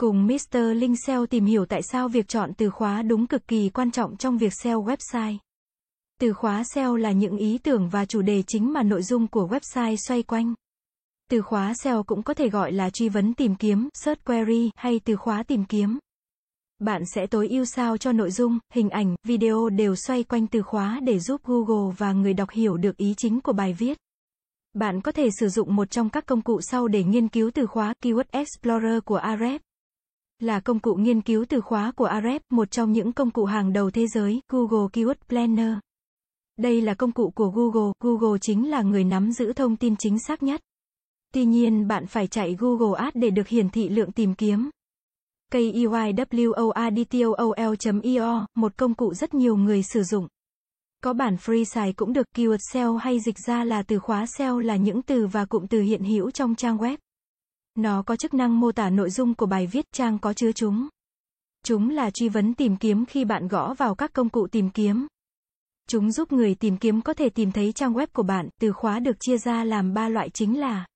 Cùng Mr. Linh SEO tìm hiểu tại sao việc chọn từ khóa đúng cực kỳ quan trọng trong việc SEO website. Từ khóa SEO là những ý tưởng và chủ đề chính mà nội dung của website xoay quanh. Từ khóa SEO cũng có thể gọi là truy vấn tìm kiếm, search query hay từ khóa tìm kiếm. Bạn sẽ tối ưu sao cho nội dung, hình ảnh, video đều xoay quanh từ khóa để giúp Google và người đọc hiểu được ý chính của bài viết. Bạn có thể sử dụng một trong các công cụ sau để nghiên cứu từ khóa Keyword Explorer của Ahrefs. Là công cụ nghiên cứu từ khóa của Arep, một trong những công cụ hàng đầu thế giới, Google Keyword Planner. Đây là công cụ của Google, Google chính là người nắm giữ thông tin chính xác nhất. Tuy nhiên bạn phải chạy Google Ads để được hiển thị lượng tìm kiếm. KEYWORDTOOL.io, một công cụ rất nhiều người sử dụng. Có bản free xài cũng được, keyword SEO hay dịch ra là từ khóa SEO là những từ và cụm từ hiện hữu trong trang web. Nó có chức năng mô tả nội dung của bài viết trang có chứa chúng. Chúng là truy vấn tìm kiếm khi bạn gõ vào các công cụ tìm kiếm. Chúng giúp người tìm kiếm có thể tìm thấy trang web của bạn, từ khóa được chia ra làm ba loại chính là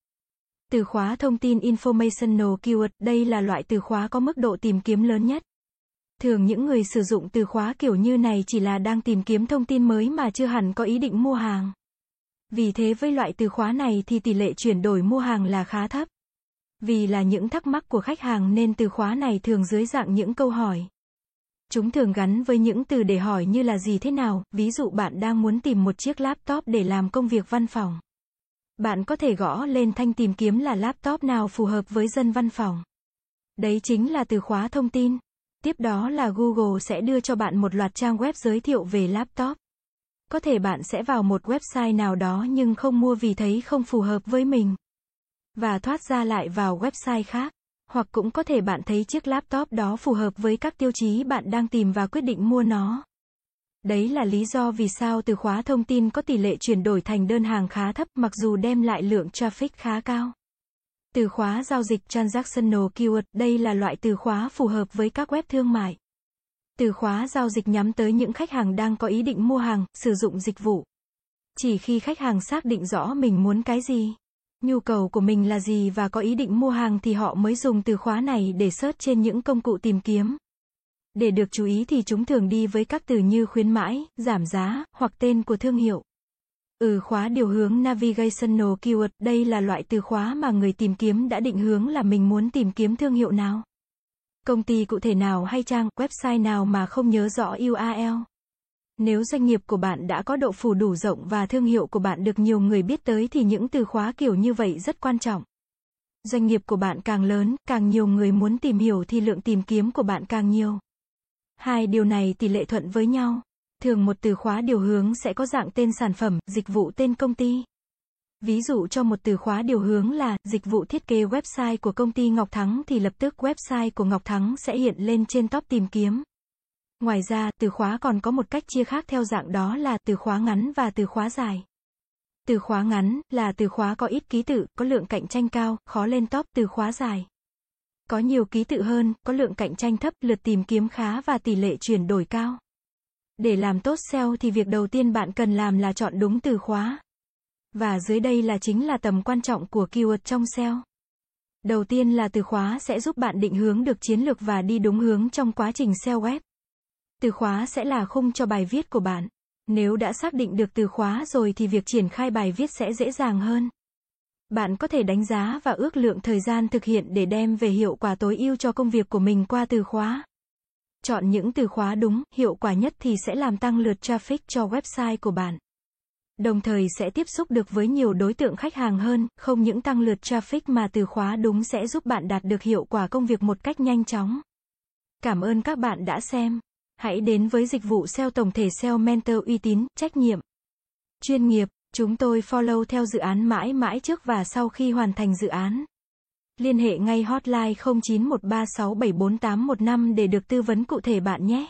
từ khóa thông tin informational keyword, đây là loại từ khóa có mức độ tìm kiếm lớn nhất. Thường những người sử dụng từ khóa kiểu như này chỉ là đang tìm kiếm thông tin mới mà chưa hẳn có ý định mua hàng. Vì thế với loại từ khóa này thì tỷ lệ chuyển đổi mua hàng là khá thấp. Vì là những thắc mắc của khách hàng nên từ khóa này thường dưới dạng những câu hỏi. Chúng thường gắn với những từ để hỏi như là gì thế nào, ví dụ bạn đang muốn tìm một chiếc laptop để làm công việc văn phòng. Bạn có thể gõ lên thanh tìm kiếm là laptop nào phù hợp với dân văn phòng. Đấy chính là từ khóa thông tin. Tiếp đó là Google sẽ đưa cho bạn một loạt trang web giới thiệu về laptop. Có thể bạn sẽ vào một website nào đó nhưng không mua vì thấy không phù hợp với mình. Và thoát ra lại vào website khác. Hoặc cũng có thể bạn thấy chiếc laptop đó phù hợp với các tiêu chí bạn đang tìm và quyết định mua nó. Đấy là lý do vì sao từ khóa thông tin có tỷ lệ chuyển đổi thành đơn hàng khá thấp mặc dù đem lại lượng traffic khá cao. Từ khóa giao dịch Transactional Keyword, đây là loại từ khóa phù hợp với các web thương mại. Từ khóa giao dịch nhắm tới những khách hàng đang có ý định mua hàng, sử dụng dịch vụ. Chỉ khi khách hàng xác định rõ mình muốn cái gì, nhu cầu của mình là gì và có ý định mua hàng thì họ mới dùng từ khóa này để search trên những công cụ tìm kiếm. Để được chú ý thì chúng thường đi với các từ như khuyến mãi, giảm giá, hoặc tên của thương hiệu. Ừ khóa điều hướng Navigational Keyword, đây là loại từ khóa mà người tìm kiếm đã định hướng là mình muốn tìm kiếm thương hiệu nào. Công ty cụ thể nào hay trang, website nào mà không nhớ rõ URL. Nếu doanh nghiệp của bạn đã có độ phủ đủ rộng và thương hiệu của bạn được nhiều người biết tới thì những từ khóa kiểu như vậy rất quan trọng. Doanh nghiệp của bạn càng lớn, càng nhiều người muốn tìm hiểu thì lượng tìm kiếm của bạn càng nhiều. Hai điều này tỷ lệ thuận với nhau. Thường một từ khóa điều hướng sẽ có dạng tên sản phẩm, dịch vụ tên công ty. Ví dụ cho một từ khóa điều hướng là dịch vụ thiết kế website của công ty Ngọc Thắng thì lập tức website của Ngọc Thắng sẽ hiện lên trên top tìm kiếm. Ngoài ra, từ khóa còn có một cách chia khác theo dạng đó là từ khóa ngắn và từ khóa dài. Từ khóa ngắn là từ khóa có ít ký tự, có lượng cạnh tranh cao, khó lên top, từ khóa dài có nhiều ký tự hơn, có lượng cạnh tranh thấp, lượt tìm kiếm khá và tỷ lệ chuyển đổi cao. Để làm tốt SEO thì việc đầu tiên bạn cần làm là chọn đúng từ khóa. Và dưới đây là chính là tầm quan trọng của keyword trong SEO. Đầu tiên là từ khóa sẽ giúp bạn định hướng được chiến lược và đi đúng hướng trong quá trình SEO web. Từ khóa sẽ là khung cho bài viết của bạn. Nếu đã xác định được từ khóa rồi thì việc triển khai bài viết sẽ dễ dàng hơn. Bạn có thể đánh giá và ước lượng thời gian thực hiện để đem về hiệu quả tối ưu cho công việc của mình qua từ khóa. Chọn những từ khóa đúng, hiệu quả nhất thì sẽ làm tăng lượt traffic cho website của bạn. Đồng thời sẽ tiếp xúc được với nhiều đối tượng khách hàng hơn, không những tăng lượt traffic mà từ khóa đúng sẽ giúp bạn đạt được hiệu quả công việc một cách nhanh chóng. Cảm ơn các bạn đã xem. Hãy đến với dịch vụ SEO tổng thể SEO Mentor uy tín, trách nhiệm, chuyên nghiệp Chúng tôi follow theo dự án mãi mãi trước và sau khi hoàn thành dự án. Liên hệ ngay hotline 0913674815 để được tư vấn cụ thể bạn nhé.